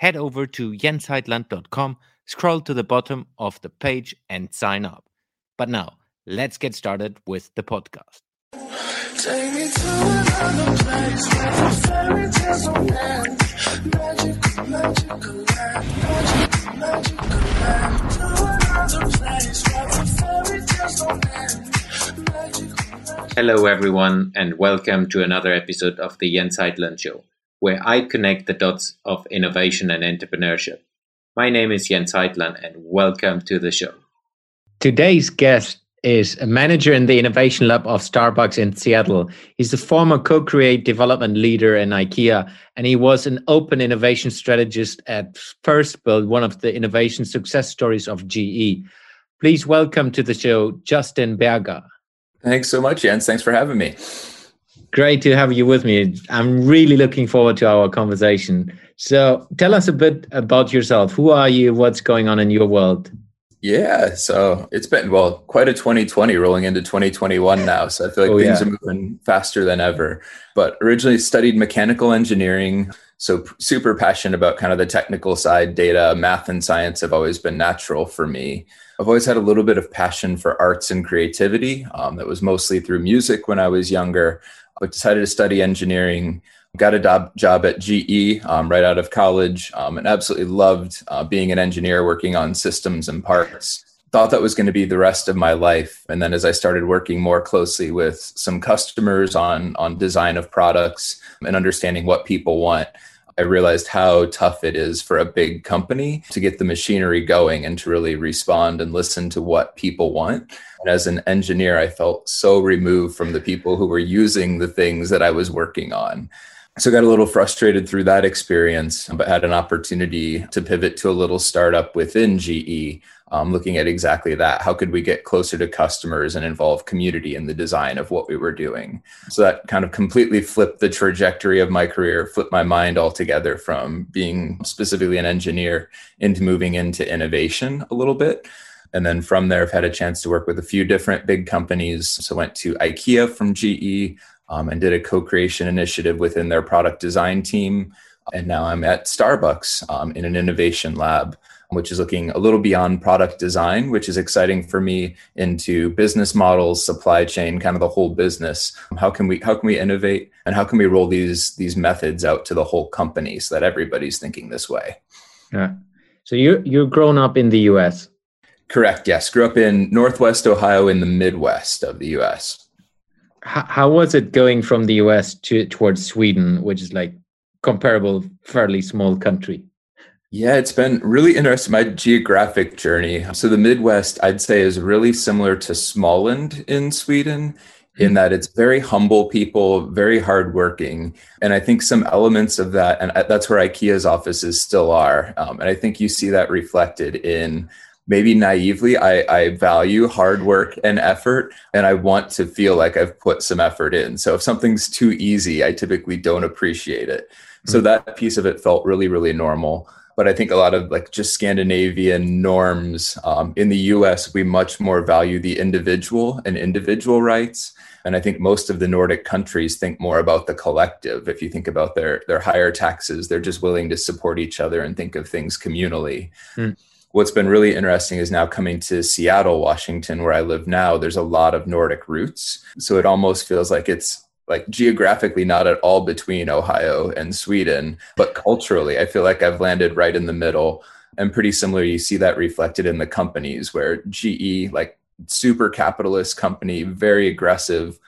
head over to jensheitland.com, scroll to the bottom of the page, and sign up. But now, let's get started with the podcast. Take me to another place where fairy tales don't end. Magical, magical land, magical, magical land. To another place where fairy tales don't end. Hello, everyone, and welcome to another episode of the Jens Heitland Show where I connect the dots of innovation and entrepreneurship. My name is Jens Heitland, and welcome to the show. Today's guest is a manager in the innovation lab of Starbucks in Seattle. He's the former co-create development leader in IKEA, and he was an open innovation strategist at FirstBuild, one of the innovation success stories of GE. Please welcome to the show, Justin Berger. Thanks so much, Jens. Thanks for having me. Great to have you with me. I'm really looking forward to our conversation. So, tell us a bit about yourself. Who are you? What's going on in your world? Yeah, so it's been well quite a 2020 rolling into 2021 now. So I feel like oh, things yeah. are moving faster than ever. But originally studied mechanical engineering, so super passionate about kind of the technical side, data, math, and science have always been natural for me. I've always had a little bit of passion for arts and creativity. Um, that was mostly through music when I was younger but decided to study engineering. Got a job, at GE um, right out of college um, and absolutely loved uh, being an engineer working on systems and parts. Thought that was going to be the rest of my life. And then as I started working more closely with some customers on, on design of products and understanding what people want, I realized how tough it is for a big company to get the machinery going and to really respond and listen to what people want. And as an engineer, I felt so removed from the people who were using the things that I was working on. So I got a little frustrated through that experience, but had an opportunity to pivot to a little startup within GE, um, looking at exactly that. How could we get closer to customers and involve community in the design of what we were doing? So that kind of completely flipped the trajectory of my career, flipped my mind altogether from being specifically an engineer into moving into innovation a little bit. And then from there, I've had a chance to work with a few different big companies. So went to IKEA from GE um, and did a co-creation initiative within their product design team. And now I'm at Starbucks um, in an innovation lab, which is looking a little beyond product design, which is exciting for me into business models, supply chain, kind of the whole business. How can we how can we innovate and how can we roll these these methods out to the whole company so that everybody's thinking this way? Yeah. So you you're grown up in the US. Correct. Yes. Grew up in Northwest Ohio in the Midwest of the US. How, how was it going from the US to towards Sweden, which is like comparable, fairly small country? Yeah, it's been really interesting. My geographic journey. So the Midwest, I'd say, is really similar to Småland in Sweden in hmm. that it's very humble people, very hardworking. And I think some elements of that, and that's where IKEA's offices still are. Um, and I think you see that reflected in maybe naively I, I value hard work and effort and i want to feel like i've put some effort in. So if something's too easy i typically don't appreciate it. Mm-hmm. so hmm. that piece of it felt really really normal. But i think a lot of like just scandinavian norms um, in the us we much more value the individual and individual rights. And i think most of the nordic countries think more about the collective. If you think about their their higher taxes they're just willing to support each other and think of things communally. Mm what's been really interesting is now coming to Seattle, Washington, where I live now, there's a lot of Nordic roots. So it almost feels like it's like geographically not at all between Ohio and Sweden, but culturally, I feel like I've landed right in the middle. And pretty similar, you see that reflected in the companies where GE, like super capitalist company, very aggressive,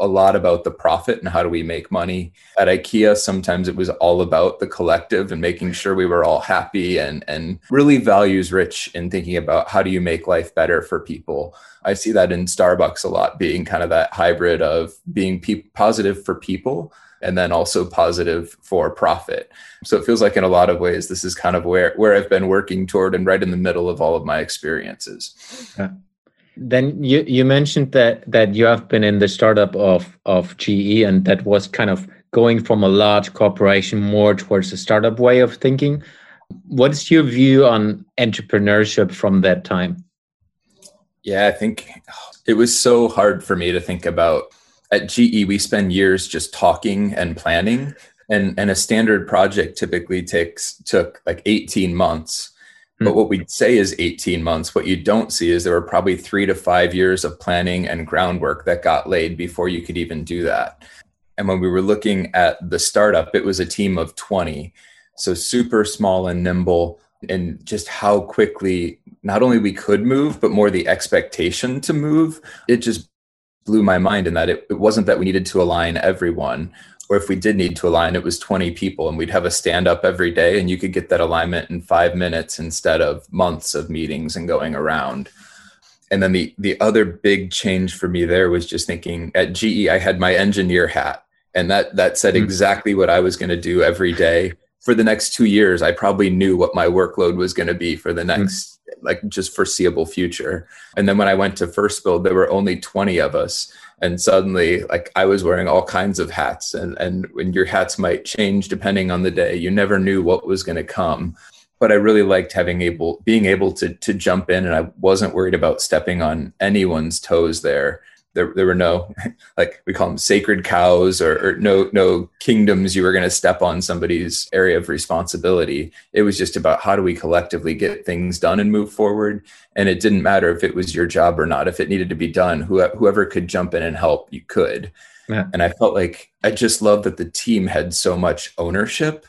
a lot about the profit and how do we make money. At IKEA, sometimes it was all about the collective and making sure we were all happy and, and really values rich in thinking about how do you make life better for people. I see that in Starbucks a lot, being kind of that hybrid of being pe- positive for people and then also positive for profit. So it feels like in a lot of ways, this is kind of where, where I've been working toward and right in the middle of all of my experiences. Then you, you mentioned that that you have been in the startup of of GE and that was kind of going from a large corporation more towards a startup way of thinking. What is your view on entrepreneurship from that time? Yeah, I think it was so hard for me to think about. At GE, we spend years just talking and planning, and and a standard project typically takes took like 18 months. But hmm. what we say is 18 months. What you don't see is there were probably three to five years of planning and groundwork that got laid before you could even do that. And when we were looking at the startup, it was a team of 20. So super small and nimble and just how quickly not only we could move, but more the expectation to move. It just blew my mind in that it, it wasn't that we needed to align everyone, or if we did need to align, it was 20 people and we'd have a stand up every day and you could get that alignment in five minutes instead of months of meetings and going around. And then the the other big change for me there was just thinking at GE, I had my engineer hat. And that that said mm-hmm. exactly what I was going to do every day for the next two years, I probably knew what my workload was going to be for the next mm. like just foreseeable future. And then when I went to FirstBuild, there were only 20 of us. And suddenly like I was wearing all kinds of hats and, and when your hats might change depending on the day, you never knew what was going to come. But I really liked having able being able to to jump in and I wasn't worried about stepping on anyone's toes there there, there were no like we call them sacred cows or, or no no kingdoms you were going to step on somebody's area of responsibility. It was just about how do we collectively get things done and move forward. And it didn't matter if it was your job or not. If it needed to be done whoever could jump in and help you could. Yeah. and i felt like i just loved that the team had so much ownership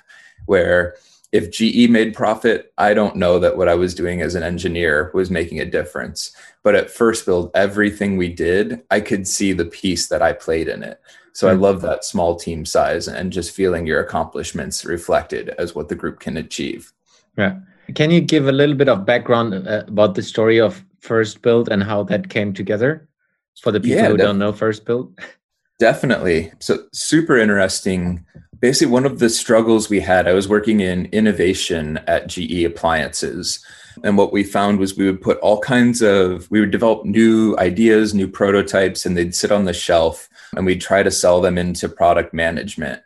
where if GE made profit, I don't know that what I was doing as an engineer was making a difference. But at FirstBuild, everything we did, I could see the piece that I played in it. So I hmm. love that small team size and just feeling your accomplishments reflected as what the group can achieve. Yeah. Can you give a little bit of background uh, about the story of FirstBuild and how that came together for the people yeah, who don't know FirstBuild? Definitely. So super interesting basically one of the struggles we had, I was working in innovation at GE Appliances. And what we found was we would put all kinds of, we would develop new ideas, new prototypes, and they'd sit on the shelf and we'd try to sell them into product management.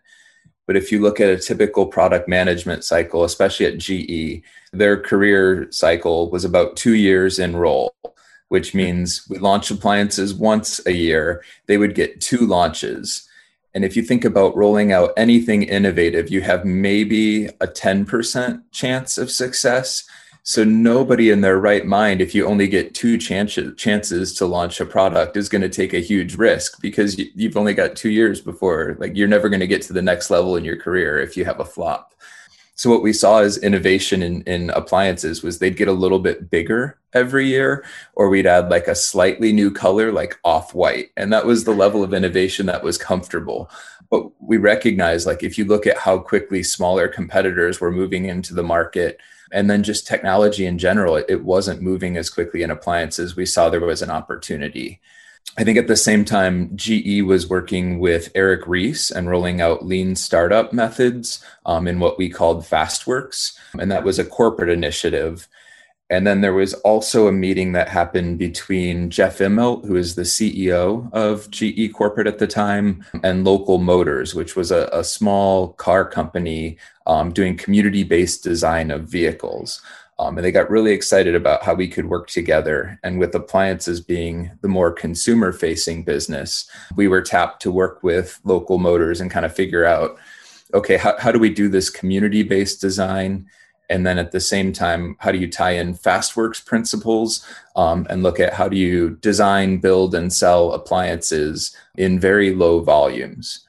But if you look at a typical product management cycle, especially at GE, their career cycle was about two years in role, which means we launch appliances once a year. They would get two launches and if you think about rolling out anything innovative, you have maybe a 10% chance of success. So nobody in their right mind, if you only get two chances chances to launch a product, is going to take a huge risk because you've only got two years before. Like you're never going to get to the next level in your career if you have a flop. So what we saw as innovation in, in appliances was they'd get a little bit bigger every year, or we'd add like a slightly new color, like off white. And that was the level of innovation that was comfortable. But we recognize like if you look at how quickly smaller competitors were moving into the market, and then just technology in general, it, it wasn't moving as quickly in appliances. We saw there was an opportunity. I think at the same time, GE was working with Eric Ries and rolling out lean startup methods um, in what we called FastWorks. And that was a corporate initiative. And then there was also a meeting that happened between Jeff Immelt, who is the CEO of GE Corporate at the time, and Local Motors, which was a, a small car company um, doing community based design of vehicles. Um, and they got really excited about how we could work together. And with appliances being the more consumer facing business, we were tapped to work with local motors and kind of figure out okay, how, how do we do this community based design? And then at the same time, how do you tie in FastWorks principles um, and look at how do you design, build, and sell appliances in very low volumes?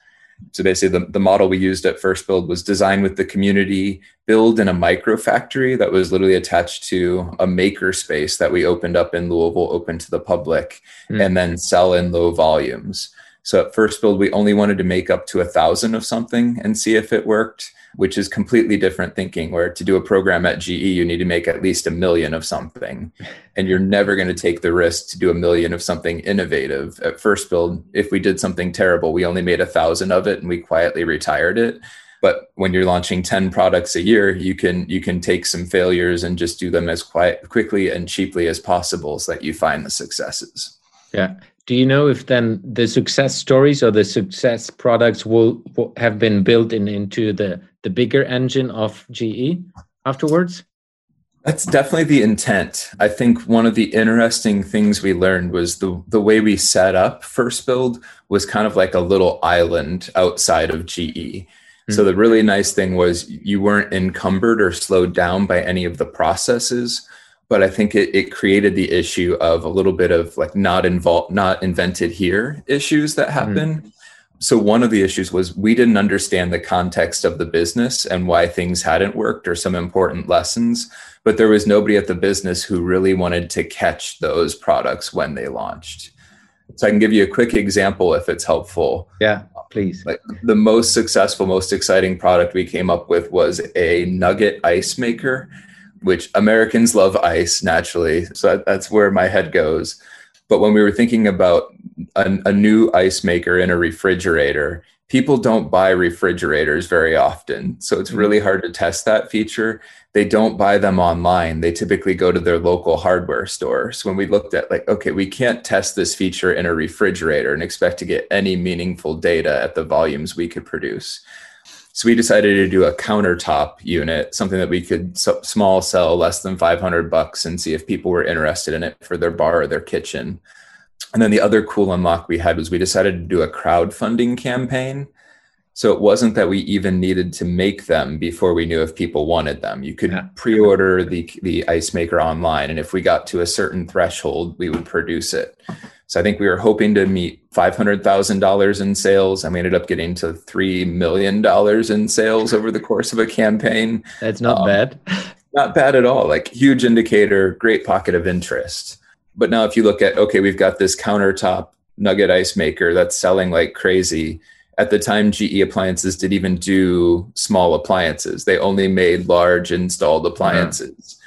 So basically, the, the model we used at FirstBuild was design with the community, build in a micro factory that was literally attached to a maker space that we opened up in Louisville, open to the public, mm. and then sell in low volumes. So at FirstBuild, we only wanted to make up to a thousand of something and see if it worked, which is completely different thinking. Where to do a program at GE, you need to make at least a million of something. And you're never going to take the risk to do a million of something innovative. At FirstBuild, if we did something terrible, we only made a thousand of it and we quietly retired it but when you're launching 10 products a year you can you can take some failures and just do them as quiet quickly and cheaply as possible so that you find the successes yeah do you know if then the success stories or the success products will, will have been built in into the the bigger engine of ge afterwards that's definitely the intent. I think one of the interesting things we learned was the the way we set up FirstBuild was kind of like a little island outside of GE. Hmm. So the really nice thing was you weren't encumbered or slowed down by any of the processes. But I think it, it created the issue of a little bit of like not involved, not invented here issues that happen. Mm. So one of the issues was we didn't understand the context of the business and why things hadn't worked or some important lessons. But there was nobody at the business who really wanted to catch those products when they launched. So I can give you a quick example if it's helpful. Yeah please. Like the most successful, most exciting product we came up with was a nugget ice maker, which Americans love ice naturally. So that, that's where my head goes. But when we were thinking about a, a new ice maker in a refrigerator, people don't buy refrigerators very often. So it's mm-hmm. really hard to test that feature they don't buy them online. They typically go to their local hardware store. So when we looked at like, okay, we can't test this feature in a refrigerator and expect to get any meaningful data at the volumes we could produce. So we decided to do a countertop unit, something that we could small sell less than 500 bucks and see if people were interested in it for their bar or their kitchen. And then the other cool unlock we had was we decided to do a crowdfunding campaign so it wasn't that we even needed to make them before we knew if people wanted them. You could yeah. pre-order the the ice maker online, and if we got to a certain threshold, we would produce it. So I think we were hoping to meet five hundred thousand dollars in sales, and we ended up getting to three million dollars in sales over the course of a campaign. That's not um, bad. Not bad at all. Like huge indicator, great pocket of interest. But now if you look at okay, we've got this countertop nugget ice maker that's selling like crazy at the time GE appliances didn't even do small appliances. They only made large installed uh-huh. appliances.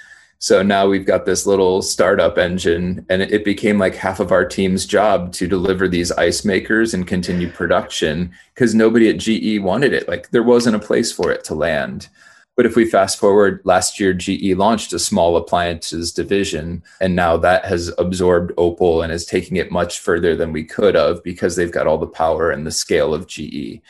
So now we've got this little startup engine and it became like half of our team's job to deliver these ice makers and continue production because nobody at GE wanted it. Like there wasn't a place for it to land. But if we fast forward, last year GE launched a small appliances division, and now that has absorbed Opal and is taking it much further than we could have because they've got all the power and the scale of GE.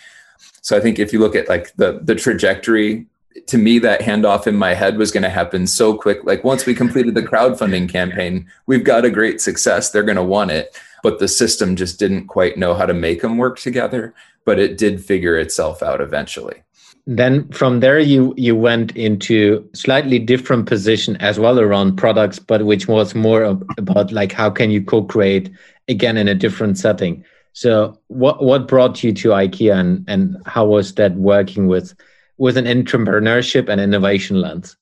So I think if you look at like the the trajectory, to me that handoff in my head was going to happen so quick. Like once we completed the crowdfunding campaign, we've got a great success. They're going to want it, but the system just didn't quite know how to make them work together. But it did figure itself out eventually then from there you you went into slightly different position as well around products but which was more about like how can you co-create again in a different setting so what what brought you to ikea and and how was that working with with an entrepreneurship and innovation lens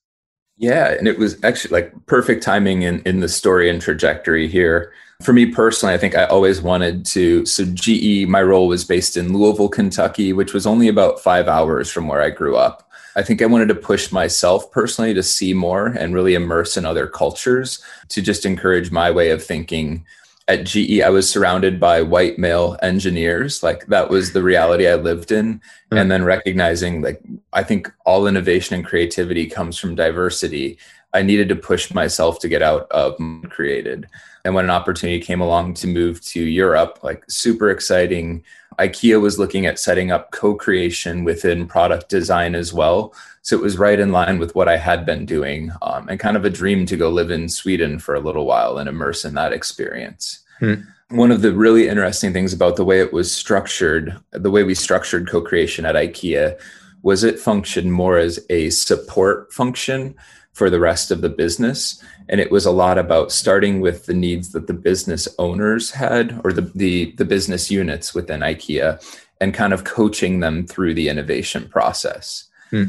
yeah and it was actually like perfect timing in in the story and trajectory here for me personally, I think I always wanted to. So, GE, my role was based in Louisville, Kentucky, which was only about five hours from where I grew up. I think I wanted to push myself personally to see more and really immerse in other cultures to just encourage my way of thinking. At GE, I was surrounded by white male engineers. Like that was the reality I lived in. Mm-hmm. And then recognizing, like, I think all innovation and creativity comes from diversity. I needed to push myself to get out of created. And when an opportunity came along to move to Europe, like super exciting. IKEA was looking at setting up co creation within product design as well. So it was right in line with what I had been doing um, and kind of a dream to go live in Sweden for a little while and immerse in that experience. Hmm. One of the really interesting things about the way it was structured, the way we structured co creation at IKEA, was it functioned more as a support function for the rest of the business. And it was a lot about starting with the needs that the business owners had or the, the, the business units within IKEA and kind of coaching them through the innovation process. Hmm.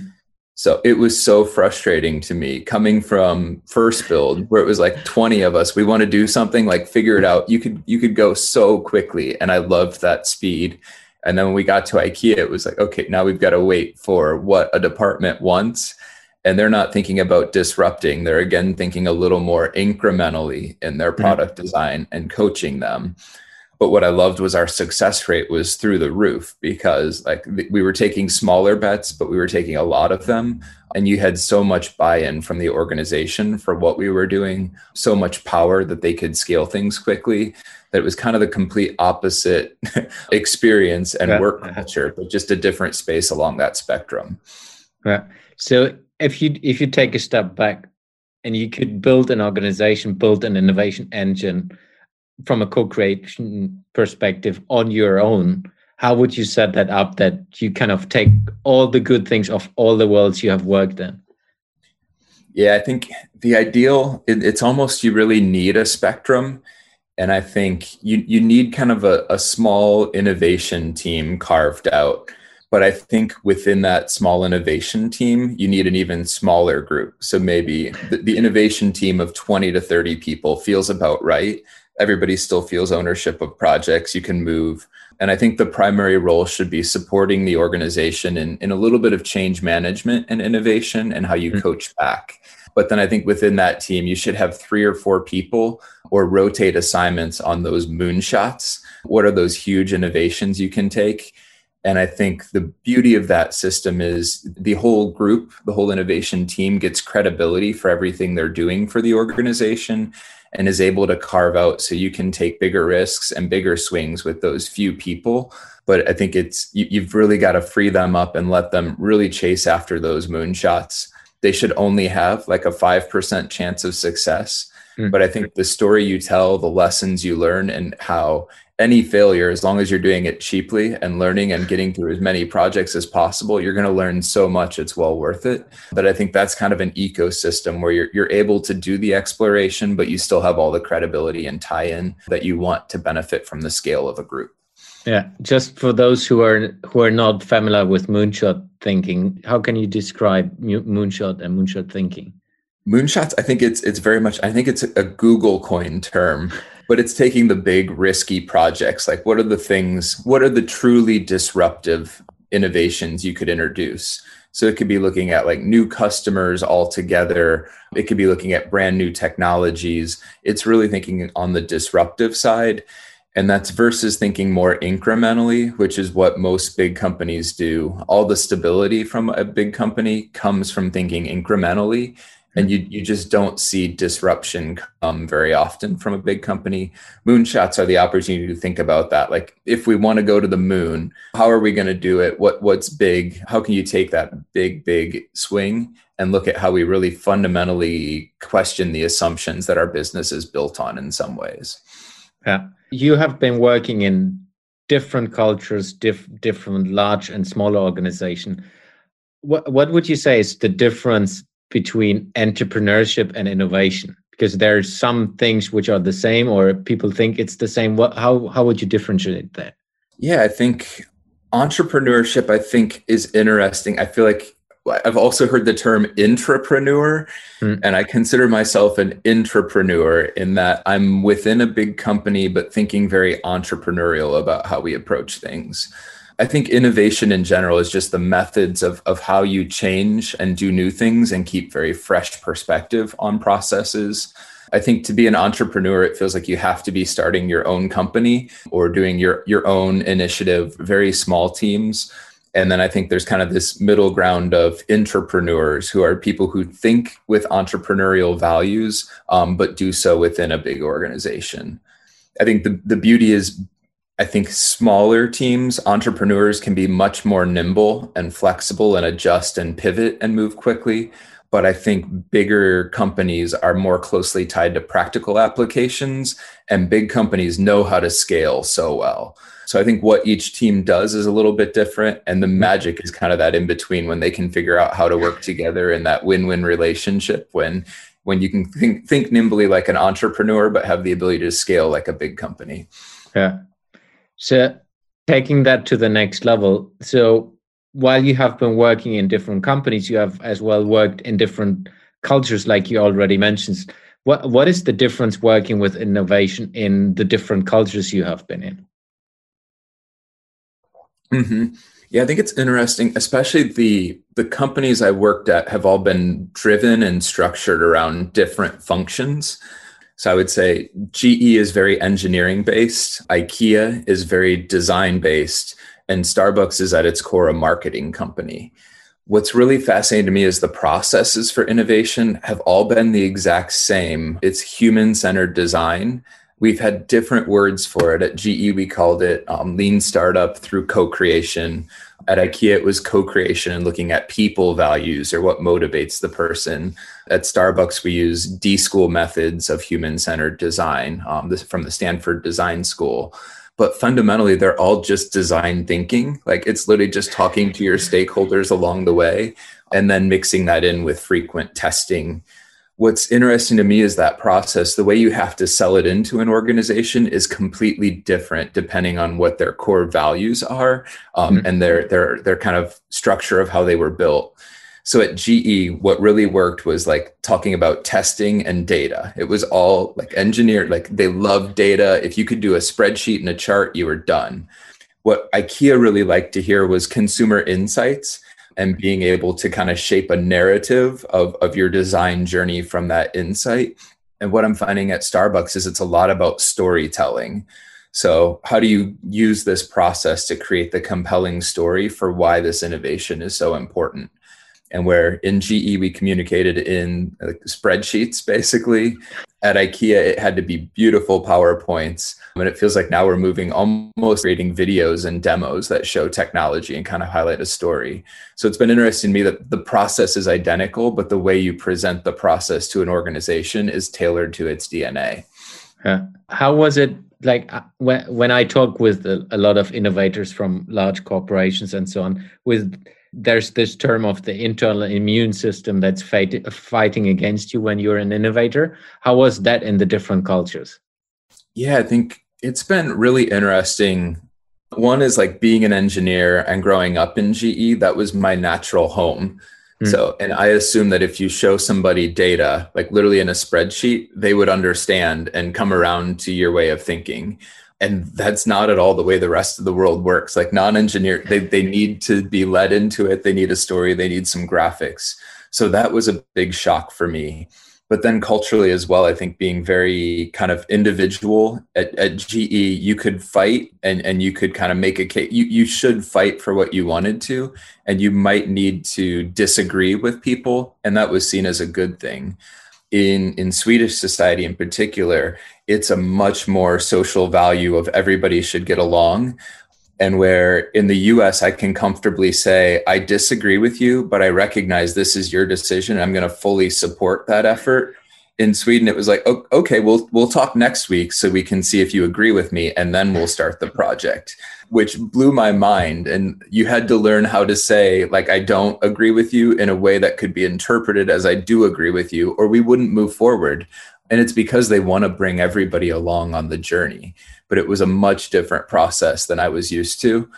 So it was so frustrating to me coming from FirstBuild where it was like 20 of us. We want to do something like figure it out. You could you could go so quickly and I loved that speed. And then when we got to IKEA, it was like, okay, now we've got to wait for what a department wants. And they're not thinking about disrupting. They're again thinking a little more incrementally in their mm-hmm. product mm-hmm. design and coaching them but what i loved was our success rate was through the roof because like we were taking smaller bets but we were taking a lot of them and you had so much buy-in from the organization for what we were doing so much power that they could scale things quickly that it was kind of the complete opposite experience and yeah. work culture but just a different space along that spectrum right so if you if you take a step back and you could build an organization build an innovation engine from a co-creation perspective on your own how would you set that up that you kind of take all the good things of all the worlds you have worked in? Yeah i think the ideal it, it's almost you really need a spectrum. And i think you you need kind of a, a small innovation team carved out but i think within that small innovation team you need an even smaller group so maybe the, the innovation team of 20 to 30 people feels about right everybody still feels ownership of projects. You can move. And I think the primary role should be supporting the organization in, in a little bit of change management and innovation and how you mm-hmm. coach back. But then I think within that team, you should have three or four people or rotate assignments on those moonshots. What are those huge innovations you can take? And I think the beauty of that system is the whole group, the whole innovation team gets credibility for everything they're doing for the organization and is able to carve out so you can take bigger risks and bigger swings with those few people. But i think it's you, have really got to free them up and let them really chase after those moonshots. They should only have like a 5% chance of success. Mm-hmm. but i think the story you tell the lessons you learn and how any failure, as long as you're doing it cheaply and learning and getting through as many projects as possible, you're going to learn so much. It's well worth it. But I think that's kind of an ecosystem where you're, you're able to do the exploration, but you still have all the credibility and tie in that you want to benefit from the scale of a group. Yeah, just for those who are who are not familiar with moonshot thinking, how can you describe moonshot and moonshot thinking? Moonshots, I think it's it's very much. I think it's a Google coin term but it's taking the big risky projects. Like what are the things what are the truly disruptive innovations you could introduce? So it could be looking at like new customers altogether. It could be looking at brand new technologies. It's really thinking on the disruptive side and that's versus thinking more incrementally which is what most big companies do. All the stability from a big company comes from thinking incrementally and you you just don't see disruption come very often from a big company. Moonshots are the opportunity to think about that. Like if we want to go to the moon how are we going to do it? What what's big? How can you take that big big swing and look at how we really fundamentally question the assumptions that our business is built on in some ways? Yeah. You have been working in different cultures diff, different large and smaller organization. What, what would you say is the difference between entrepreneurship and innovation? Because there are some things which are the same, or people think it's the same. What, how how would you differentiate that? Yeah, I think entrepreneurship. I think is interesting. I feel like I've also heard the term intrapreneur, mm. and I consider myself an intrapreneur in that I'm within a big company, but thinking very entrepreneurial about how we approach things. I think innovation in general is just the methods of, of how you change and do new things and keep very fresh perspective on processes. I think to be an entrepreneur, it feels like you have to be starting your own company or doing your, your own initiative, very small teams. And then I think there's kind of this middle ground of entrepreneurs who are people who think with entrepreneurial values, um, but do so within a big organization. I think the, the beauty is I think smaller teams, entrepreneurs can be much more nimble and flexible and adjust and pivot and move quickly. But I think bigger companies are more closely tied to practical applications, and big companies know how to scale so well. So I think what each team does is a little bit different. And the magic is kind of that in between when they can figure out how to work together in that win win relationship when when you can think, think nimbly like an entrepreneur, but have the ability to scale like a big company. Yeah. So taking that to the next level, so while you have been working in different companies, you have as well worked in different cultures, like you already mentioned. What what is the difference working with innovation in the different cultures you have been in? Mm-hmm. Yeah, I think it's interesting, especially the the companies I worked at have all been driven and structured around different functions. So I would say GE is very engineering based, IKEA is very design based, and Starbucks is at its core a marketing company. What's really fascinating to me is the processes for innovation have all been the exact same. It's human centered design. We've had different words for it. At GE, we called it um, lean startup through co creation. At IKEA, it was co creation and looking at people values or what motivates the person. At Starbucks, we use D school methods of human centered design um, this, from the Stanford Design School but fundamentally they're all just design thinking like it's literally just talking to your stakeholders along the way and then mixing that in with frequent testing what's interesting to me is that process the way you have to sell it into an organization is completely different depending on what their core values are um, mm-hmm. and their their their kind of structure of how they were built so at GE, what really worked was like talking about testing and data. It was all like engineered, like they loved data. If you could do a spreadsheet and a chart, you were done. What IKEA really liked to hear was consumer insights and being able to kind of shape a narrative of, of your design journey from that insight. And what I'm finding at Starbucks is it's a lot about storytelling. So, how do you use this process to create the compelling story for why this innovation is so important? And where in GE we communicated in spreadsheets basically. At IKEA, it had to be beautiful PowerPoints. And it feels like now we're moving almost creating videos and demos that show technology and kind of highlight a story. So it's been interesting to me that the process is identical, but the way you present the process to an organization is tailored to its DNA. Yeah. How was it like uh, when when I talk with a lot of innovators from large corporations and so on with there's this term of the internal immune system that's fight, fighting against you when you're an innovator. How was that in the different cultures? Yeah, I think it's been really interesting. One is like being an engineer and growing up in GE, that was my natural home. Mm. So, and I assume that if you show somebody data, like literally in a spreadsheet, they would understand and come around to your way of thinking and that's not at all the way the rest of the world works. Like non-engineer they, they need to be led into it. They need a story. They need some graphics. So that was a big shock for me. But then culturally as well i think being very kind of individual at, at ge you could fight and, and you could kind of make a case you, you should fight for what you wanted to and you might need to disagree with people and that was seen as a good thing in in Swedish society in particular, it's a much more social value of everybody should get along. And where in the US, I can comfortably say, I disagree with you, but I recognize this is your decision. I'm going to fully support that effort. In Sweden, it was like, okay, we'll we'll talk next week so we can see if you agree with me, and then we'll start the project which blew my mind. And you had to learn how to say, like, I don't agree with you in a way that could be interpreted as I do agree with you, or we wouldn't move forward. And it's because they want to bring everybody along on the journey. But it was a much different process than I was used to.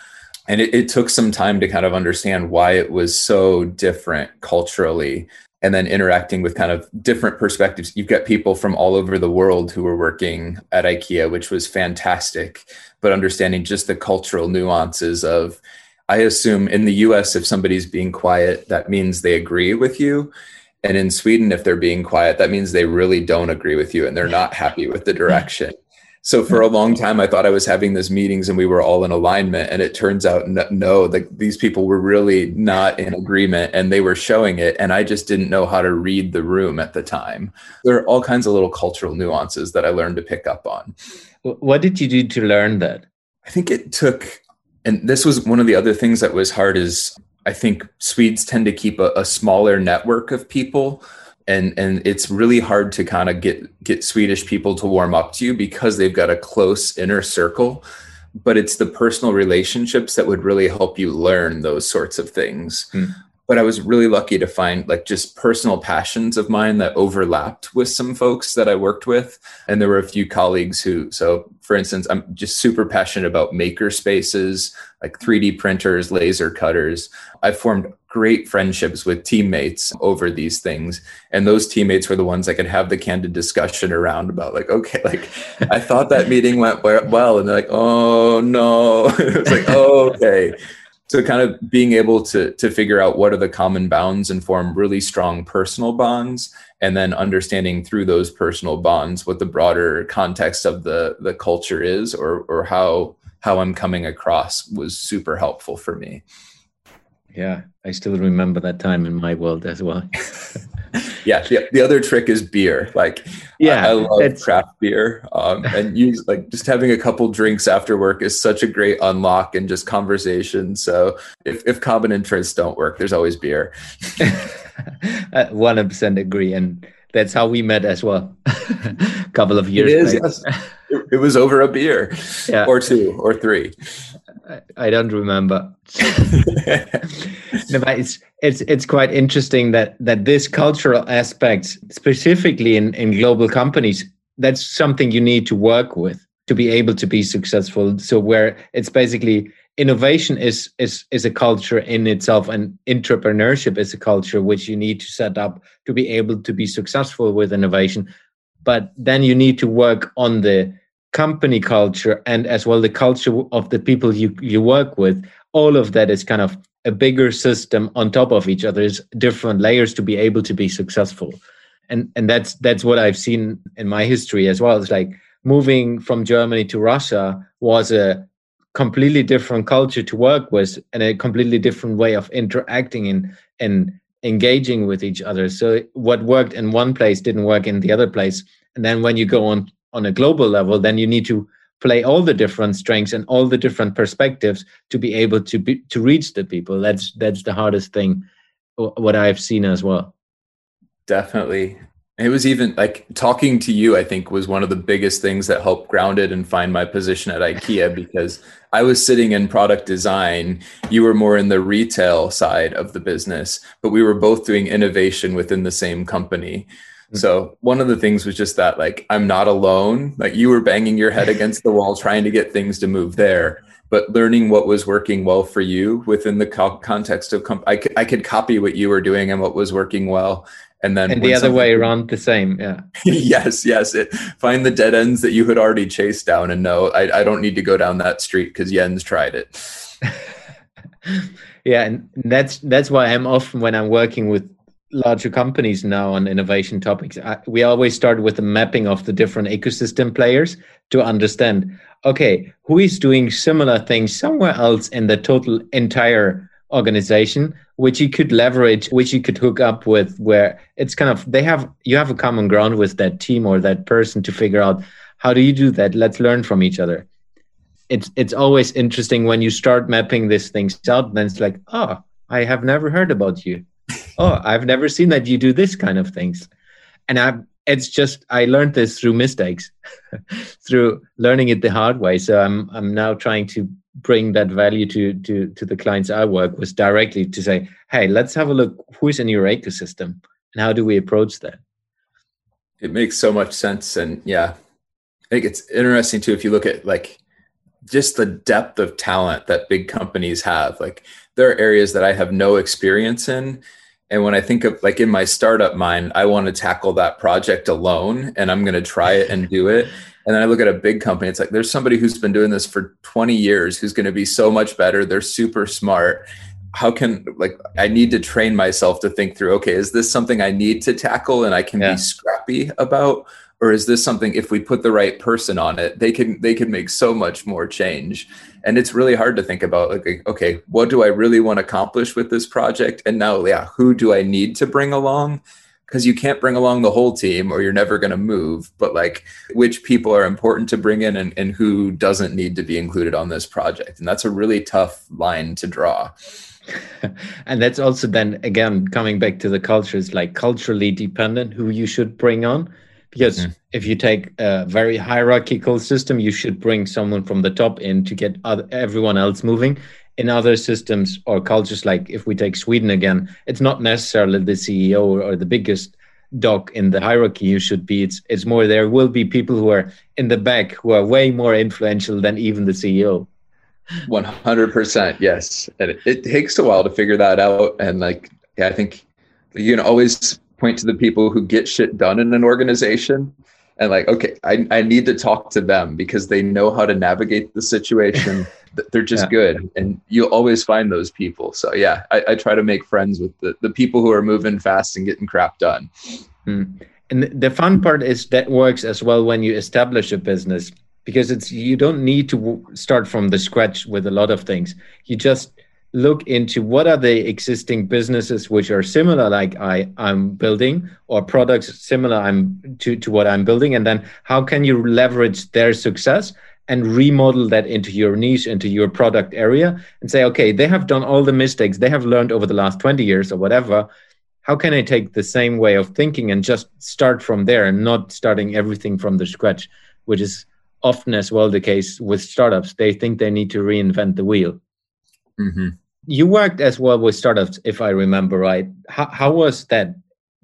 And it, it took some time to kind of understand why it was so different culturally and then interacting with kind of different perspectives. You've got people from all over the world who were working at IKEA, which was fantastic, but understanding just the cultural nuances of, I assume in the US, if somebody's being quiet, that means they agree with you. And in Sweden, if they're being quiet, that means they really don't agree with you and they're not happy with the direction. So for a long time, I thought I was having these meetings and we were all in alignment. And it turns out, no, like these people were really not in agreement and they were showing it. And I just didn't know how to read the room at the time. There are all kinds of little cultural nuances that I learned to pick up on. What did you do to learn that? I think it took, and this was one of the other things that was hard is I think Swedes tend to keep a, a smaller network of people and and it's really hard to kind of get get Swedish people to warm up to you because they've got a close inner circle but it's the personal relationships that would really help you learn those sorts of things mm. but I was really lucky to find like just personal passions of mine that overlapped with some folks that I worked with. And there were a few colleagues who, so for instance, I'm just super passionate about maker spaces, like 3D printers, laser cutters. I formed great friendships with teammates over these things. And those teammates were the ones I could have the candid discussion around about, like, okay, like I thought that meeting went well. And they're like, oh no. it's like, oh, okay so kind of being able to to figure out what are the common bounds and form really strong personal bonds and then understanding through those personal bonds what the broader context of the the culture is or or how how I'm coming across was super helpful for me. Yeah, I still remember that time in my world as well. yeah, the, the other trick is beer. Like, yeah, I, I love craft beer, um, and use like just having a couple drinks after work is such a great unlock and just conversation. So if if common interests don't work, there's always beer. One hundred percent agree, and that's how we met as well. a couple of years. It is. Yes. It, was over a beer, yeah. or two, or three. I don't remember. no, but it's it's it's quite interesting that that this cultural aspect, specifically in in global companies, that's something you need to work with to be able to be successful. So where it's basically innovation is is is a culture in itself, and entrepreneurship is a culture which you need to set up to be able to be successful with innovation. But then you need to work on the company culture and as well the culture of the people you you work with. All of that is kind of a bigger system on top of each other. Is different layers to be able to be successful. And and that's that's what i've seen in my history as well. It's like moving from germany to russia was a completely different culture to work with and a completely different way of interacting and and engaging with each other so what worked in one place didn't work in the other place and then when you go on on a global level, then you need to play all the different strengths and all the different perspectives to be able to be, to reach the people. That's that's the hardest thing. What I've seen as well. Definitely. It was even like talking to you, I think, was one of the biggest things that helped ground it and find my position at IKEA because I was sitting in product design. You were more in the retail side of the business, but we were both doing innovation within the same company. Mm-hmm. So one of the things was just that like I'm not alone. Like you were banging your head against the wall trying to get things to move there, but learning what was working well for you within the co- context of comp- I could I could copy what you were doing and what was working well and then and the other way around the same yeah. Yes yes. It, find the dead ends that you had already chased down and no I, I don't need to go down that street because Jens tried it. Yeah and that's that's why i'm often when i'm working with larger companies now on innovation topics, I, we always start with the mapping of the different ecosystem players to understand, okay, who is doing similar things somewhere else in the total entire organization, which you could leverage, which you could hook up with, where it's kind of they have you have a common ground with that team or that person to figure out how do you do that. Let's learn from each other. It's it's always interesting when you start mapping these things out. Then it's like, oh, I have never heard about you oh, I've never seen that you do this kind of things. And I it's just I learned this through mistakes, through learning it the hard way. So I'm I'm now trying to bring that value to to to the clients I work with directly to say, hey, let's have a look who's in your ecosystem and how do we approach that? It makes so much sense. And yeah, I think it's interesting too if you look at like just the depth of talent that big companies have. Like there are areas that I have no experience in. And when I think of like in my startup mind, I want to tackle that project alone and I'm going to try it and do it. And then I look at a big company, it's like there's somebody who's been doing this for 20 years who's going to be so much better. They're super smart. How can like I need to train myself to think through, okay, is this something I need to tackle and I can yeah. be scrappy about? or is this something if we put the right person on it they can they can make so much more change and it's really hard to think about like okay what do i really want to accomplish with this project and now yeah who do i need to bring along because you can't bring along the whole team or you're never going to move but like which people are important to bring in and, and who doesn't need to be included on this project and that's a really tough line to draw and that's also then again coming back to the cultures like culturally dependent who you should bring on because mm. if you take a very hierarchical system, you should bring someone from the top in to get other, everyone else moving. In other systems or cultures, like if we take Sweden again, it's not necessarily the CEO or the biggest dog in the hierarchy you should be. It's it's more there will be people who are in the back who are way more influential than even the CEO. One hundred percent, yes. And it, it, takes a while to figure that out. And like, yeah, I think you can always point to the people who get shit done in an organization and like okay I, I need to talk to them because they know how to navigate the situation they're just yeah. good and you'll always find those people so yeah I, I, try to make friends with the, the people who are moving fast and getting crap done mm. and the fun part is that works as well when you establish a business because it's you don't need to start from the scratch with a lot of things you just look into what are the existing businesses which are similar like I, i'm building or products similar i'm to, to what i'm building and then how can you leverage their success and remodel that into your niche into your product area and say okay they have done all the mistakes they have learned over the last 20 years or whatever. How can i take the same way of thinking and just start from there and not starting everything from the scratch? Which is often as well the case with startups. They think they need to reinvent the wheel. Mm-hmm you worked as well with startups, if I remember right. How, how was that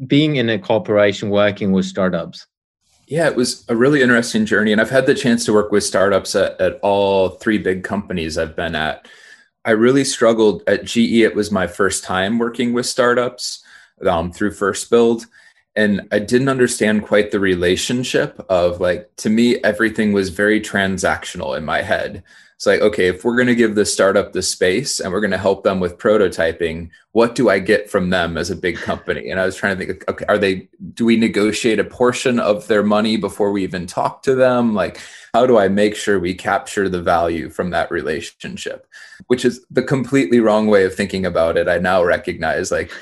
being in a corporation working with startups? Yeah, it was a really interesting journey. And I've had the chance to work with startups at, at all three big companies I've been at. I really struggled at GE. It was my first time working with startups um, through FirstBuild. And I didn't understand quite the relationship of like, to me, everything was very transactional in my head. It's like, okay, if we're going to give the startup the space and we're going to help them with prototyping, what do I get from them as a big company? And I was trying to think, okay, are they, do we negotiate a portion of their money before we even talk to them? Like, how do I make sure we capture the value from that relationship? Which is the completely wrong way of thinking about it. I now recognize like,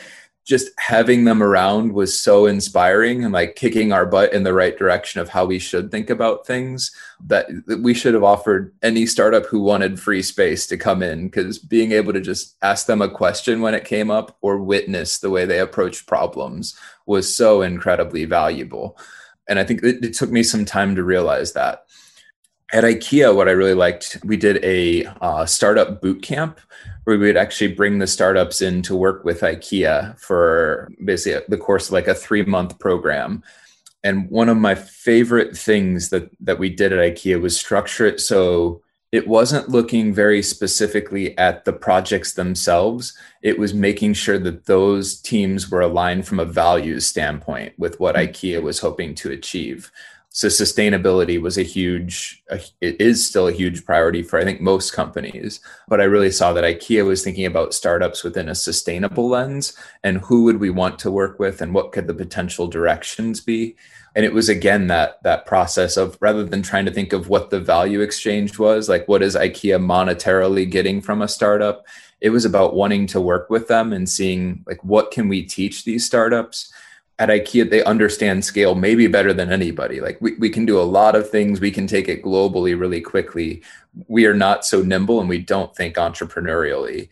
just having them around was so inspiring and like kicking our butt in the right direction of how we should think about things that we should have offered any startup who wanted free space to come in because being able to just ask them a question when it came up or witness the way they approach problems was so incredibly valuable. And i think it, it took me some time to realize that at ikea what i really liked we did a uh, startup boot camp where we would actually bring the startups in to work with IKEA for basically the course of like a three month program. And one of my favorite things that that we did at IKEA was structure it so it wasn't looking very specifically at the projects themselves. It was making sure that those teams were aligned from a values standpoint with what mm-hmm. IKEA was hoping to achieve so sustainability was a huge it is still a huge priority for i think most companies. But i really saw that ikea was thinking about startups within a sustainable lens and who would we want to work with and what could the potential directions be. And it was again that that process of rather than trying to think of what the value exchange was like what is ikea monetarily getting from a startup it was about wanting to work with them and seeing like what can we teach these startups at IKEA, they understand scale maybe better than anybody. Like we, we can do a lot of things. We can take it globally really quickly. We are not so nimble and we don't think entrepreneurially.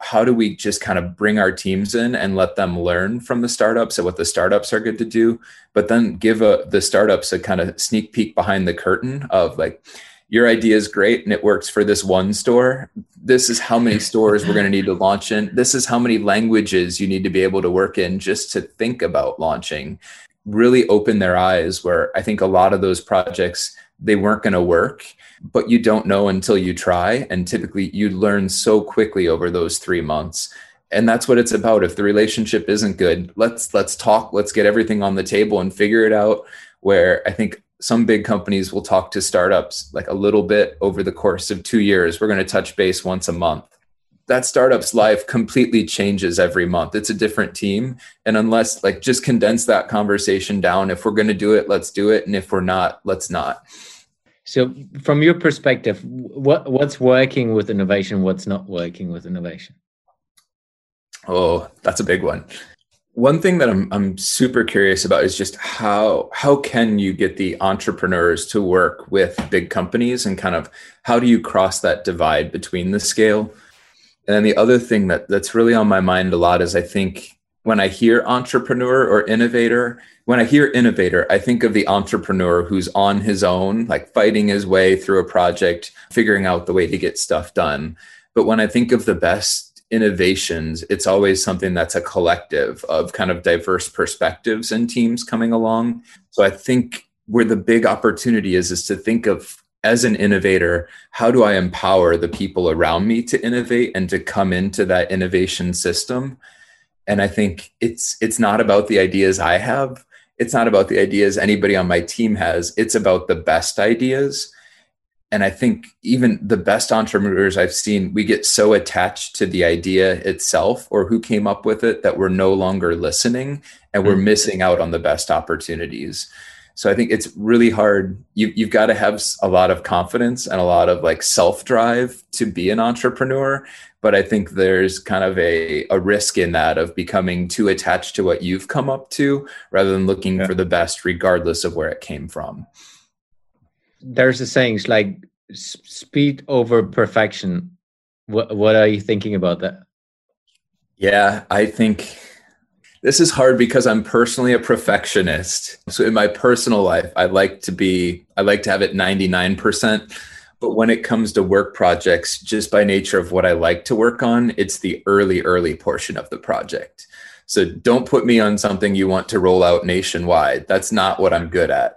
How do we just kind of bring our teams in and let them learn from the startups and what the startups are good to do, but then give a, the startups a kind of sneak peek behind the curtain of like, your idea is great and it works for this one store. This is how many stores we're going to need to launch in. This is how many languages you need to be able to work in just to think about launching. Really open their eyes where I think a lot of those projects they weren't going to work, but you don't know until you try and typically you learn so quickly over those 3 months and that's what it's about if the relationship isn't good let's let's talk let's get everything on the table and figure it out where i think some big companies will talk to startups like a little bit over the course of two years. We're going to touch base once a month. That startup's life completely changes every month. It's a different team. And unless, like, just condense that conversation down. If we're going to do it, let's do it. And if we're not, let's not. So, from your perspective, what, what's working with innovation? What's not working with innovation? Oh, that's a big one one thing that I'm I'm super curious about is just how how can you get the entrepreneurs to work with big companies and kind of how do you cross that divide between the scale? And then the other thing that that's really on my mind a lot is I think when I hear entrepreneur or innovator, when I hear innovator, I think of the entrepreneur who's on his own, like fighting his way through a project, figuring out the way to get stuff done. But when I think of the best innovations, it's always something that's a collective of kind of diverse perspectives and teams coming along. So I think where the big opportunity is is to think of as an innovator, how do I empower the people around me to innovate and to come into that innovation system? And I think it's it's not about the ideas I have. It's not about the ideas anybody on my team has. It's about the best ideas. And I think even the best entrepreneurs I've seen, we get so attached to the idea itself or who came up with it that we're no longer listening and we're mm-hmm. missing out on the best opportunities. So I think it's really hard. You, you've got to have a lot of confidence and a lot of like self drive to be an entrepreneur. But I think there's kind of a, a risk in that of becoming too attached to what you've come up to rather than looking yeah. for the best, regardless of where it came from. There's a saying, it's like speed over perfection. What, what are you thinking about that? Yeah, I think this is hard because I'm personally a perfectionist. So in my personal life, I like to be, I like to have it 99%. But when it comes to work projects, just by nature of what I like to work on, it's the early, early portion of the project. So don't put me on something you want to roll out nationwide. That's not what I'm good at.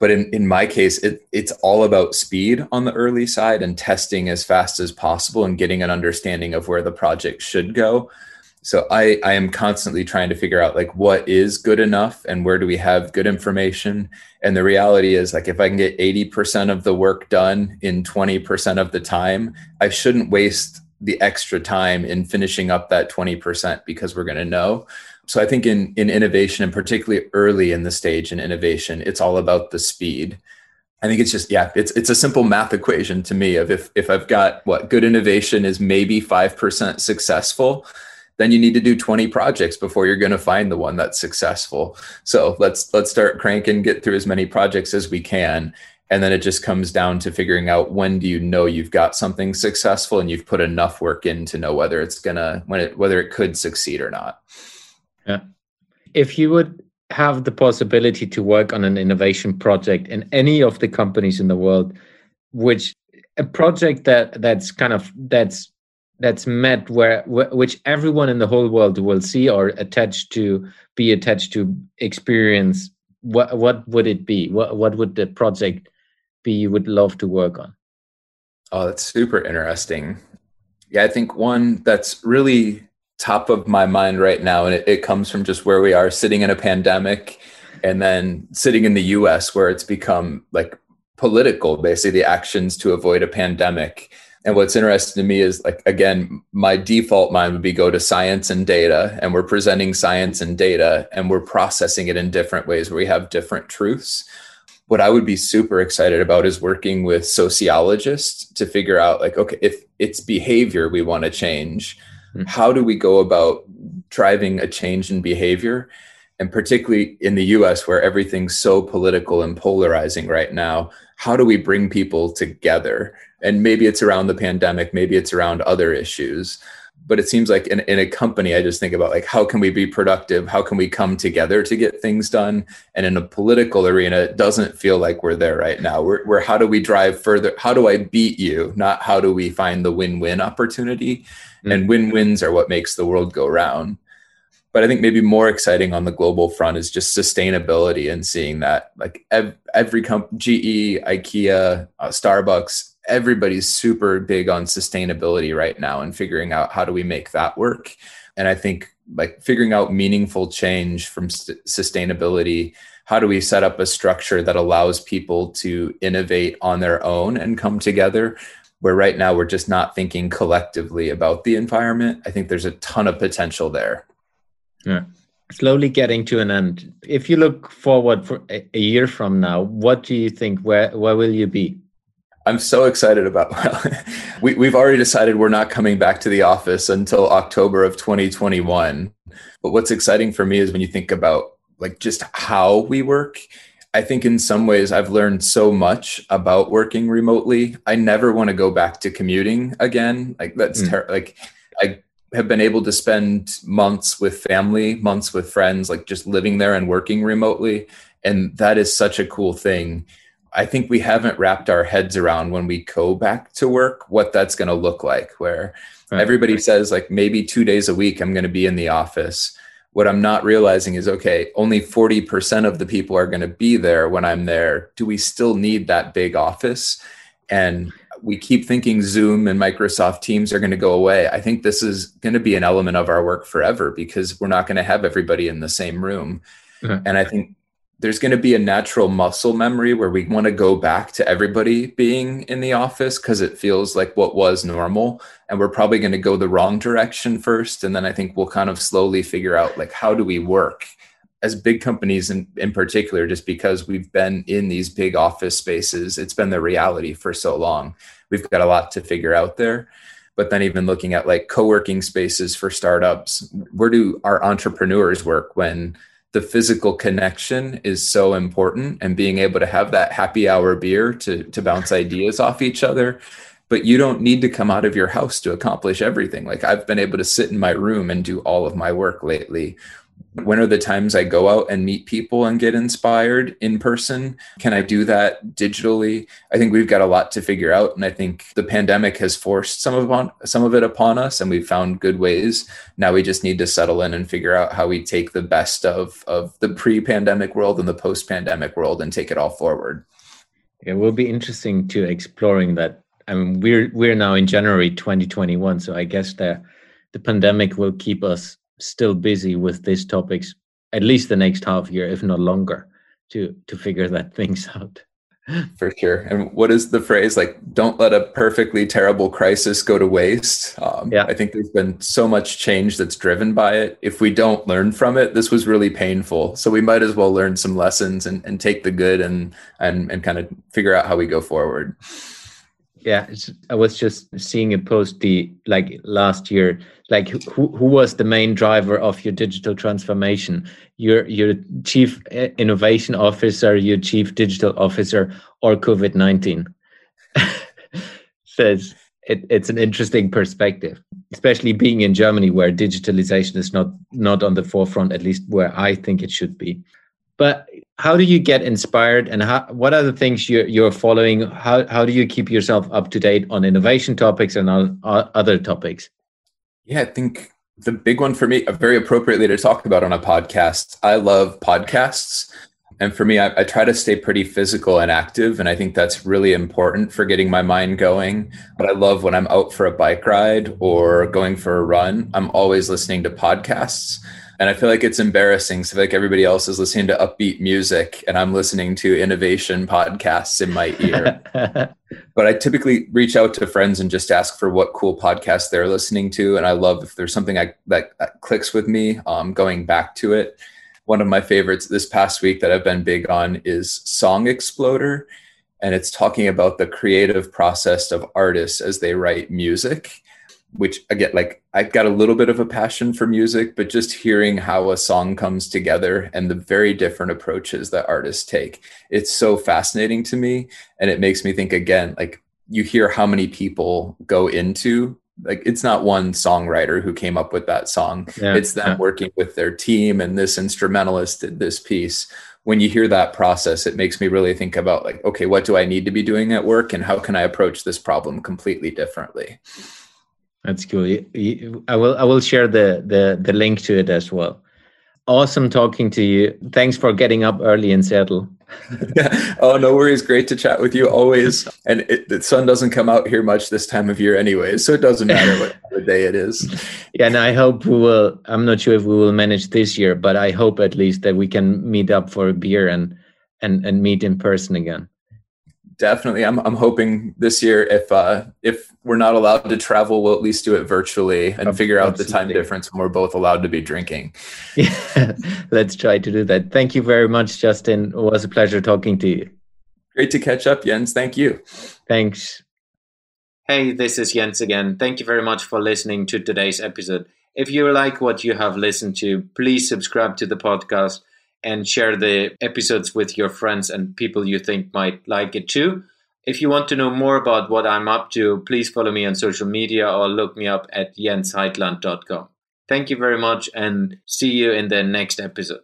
But in, in my case, it, it's all about speed on the early side and testing as fast as possible and getting an understanding of where the project should go. So I, I am constantly trying to figure out like what is good enough and where do we have good information? And the reality is like if i can get 80% of the work done in 20% of the time i shouldn't waste the extra time in finishing up that 20% because we're going to know so i think in in innovation and particularly early in the stage in innovation it's all about the speed. I think it's just yeah, it's it's a simple math equation to me of if if I've got what good innovation is maybe 5% successful, then you need to do 20 projects before you're going to find the one that's successful. So let's let's start cranking get through as many projects as we can and then it just comes down to figuring out when do you know you've got something successful and you've put enough work in to know whether it's gonna when it whether it could succeed or not yeah. If you would have the possibility to work on an innovation project in any of the companies in the world which a project that that's kind of that's that's met where which everyone in the whole world will see or attached to be attached to experience what what would it be? What what would the project be you would love to work on? Oh that's super interesting. Yeah i think one that's really top of my mind right now and it, it comes from just where we are sitting in a pandemic and then sitting in the us where it's become like political basically the actions to avoid a pandemic and what's interesting to me is like again, my default mind would be go to science and data, and we're presenting science and data, and we're processing it in different ways where we have different truths. What I would be super excited about is working with sociologists to figure out like, okay, if it's behavior we want to change, mm-hmm. how do we go about driving a change in behavior? And particularly in the US, where everything's so political and polarizing right now, how do we bring people together? And maybe it's around the pandemic, maybe it's around other issues. But it seems like in, in a company, I just think about like, how can we be productive? How can we come together to get things done? And in a political arena, it doesn't feel like we're there right now. We're, we're how do we drive further? How do I beat you? Not how do we find the win win opportunity? Mm-hmm. And win wins are what makes the world go round but I think maybe more exciting on the global front is just sustainability and seeing that like ev- every company, GE, IKEA, uh, Starbucks, everybody's super big on sustainability right now and figuring out how do we make that work. And I think like figuring out meaningful change from st- sustainability. How do we set up a structure that allows people to innovate on their own and come together? Where right now we're just not thinking collectively about the environment. I think there's a ton of potential there. Yeah. Slowly getting to an end. If you look forward for a, year from now, what do you think? Where where will you be? I'm so excited about. Well, we, we've already decided we're not coming back to the office until October of 2021. But what's exciting for me is when you think about like just how we work. I think in some ways I've learned so much about working remotely. I never want to go back to commuting again. Like that's mm. ter- like I have been able to spend months with family, months with friends, like just living there and working remotely. And that is such a cool thing. I think we haven't wrapped our heads around when we go back to work what that's going to look like. Where right. everybody says, like, maybe two days a week I'm going to be in the office. What I'm not realizing is, okay, only 40% of the people are going to be there when I'm there. Do we still need that big office? And we keep thinking Zoom and Microsoft Teams are going to go away. I think this is going to be an element of our work forever because we're not going to have everybody in the same room. Mm-hmm. And I think there's going to be a natural muscle memory where we want to go back to everybody being in the office because it feels like what was normal. And we're probably going to go the wrong direction first and then i think we'll kind of slowly figure out like how do we work as big companies in, in particular just because we've been in these big office spaces. It's been the reality for so long. We've got a lot to figure out there. But then even looking at like co-working spaces for startups where do our entrepreneurs work when the physical connection is so important and being able to have that happy hour beer to to bounce ideas off each other. But you don't need to come out of your house to accomplish everything. Like i've been able to sit in my room and do all of my work lately when are the times I go out and meet people and get inspired in person? Can I do that digitally? I think we've got a lot to figure out, and I think the pandemic has forced some of on some of it upon us, and we've found good ways. Now we just need to settle in and figure out how we take the best of of the pre-pandemic world and the post-pandemic world and take it all forward. It will be interesting to exploring that. I mean, we're we're now in January 2021, so I guess the the pandemic will keep us still busy with these topics at least the next half year, if not longer, to to figure that things out. For sure. And what is the phrase like? Don't let a perfectly terrible crisis go to waste. Um, yeah. I think there's been so much change that's driven by it. If we don't learn from it, this was really painful. So we might as well learn some lessons and, and take the good and and and kind of figure out how we go forward. Yeah, I was just seeing a post the like last year. Like, who who was the main driver of your digital transformation? Your your chief eh, innovation officer, your chief digital officer, or COVID nineteen? Says it, it's an interesting perspective, especially being in Germany where digitalization is not not on the forefront, at least where I think it should be. But how do you get inspired and how, what are the things you're, you're following? How, how do you keep yourself up to date on innovation topics and on, other topics? Yeah i think the big one for me uh, very appropriately to talk about on a podcast i love podcasts. And for me I, I try to stay pretty physical and active and i think that's really important for getting my mind going. But i love when i'm out for a bike ride or going for a run i'm always listening to podcasts and I feel like it's embarrassing. So like everybody else is listening to upbeat music and I'm listening to innovation podcasts in my ear. but I typically reach out to friends and just ask for what cool podcasts they're listening to. And I love if there's something I, that, that clicks with me, um, going back to it. One of my favorites this past week that I've been big on is Song Exploder. And it's talking about the creative process of artists as they write music which again like i've got a little bit of a passion for music but just hearing how a song comes together and the very different approaches that artists take it's so fascinating to me. And it makes me think again like you hear how many people go into like it's not one songwriter who came up with that song. Yeah, it's them working with their team and this instrumentalist did this piece. When you hear that process it makes me really think about like okay what do i need to be doing at work and how can i approach this problem completely differently that's cool. I will I will share the the the link to it as well. Awesome talking to you. Thanks for getting up early in Seattle. oh, no worries. Great to chat with you always. And it, the sun doesn't come out here much this time of year, anyway, so it doesn't matter what day it is. Yeah, and I hope we will. I'm not sure if we will manage this year, but I hope at least that we can meet up for a beer and and and meet in person again definitely i'm, I'm hoping this year if uh if we're not allowed to travel we'll at least do it virtually and figure out the time difference when we're both allowed to be drinking. Yeah let's try to do that. Thank you very much justin. It was a pleasure talking to you. Great to catch up jens. Thank you. Thanks. Hey this is jens again. Thank you very much for listening to today's episode. If you like what you have listened to please subscribe to the podcast and share the episodes with your friends and people you think might like it too. If you want to know more about what I'm up to, please follow me on social media or look me up at jensheitland.com. Thank you very much and see you in the next episode.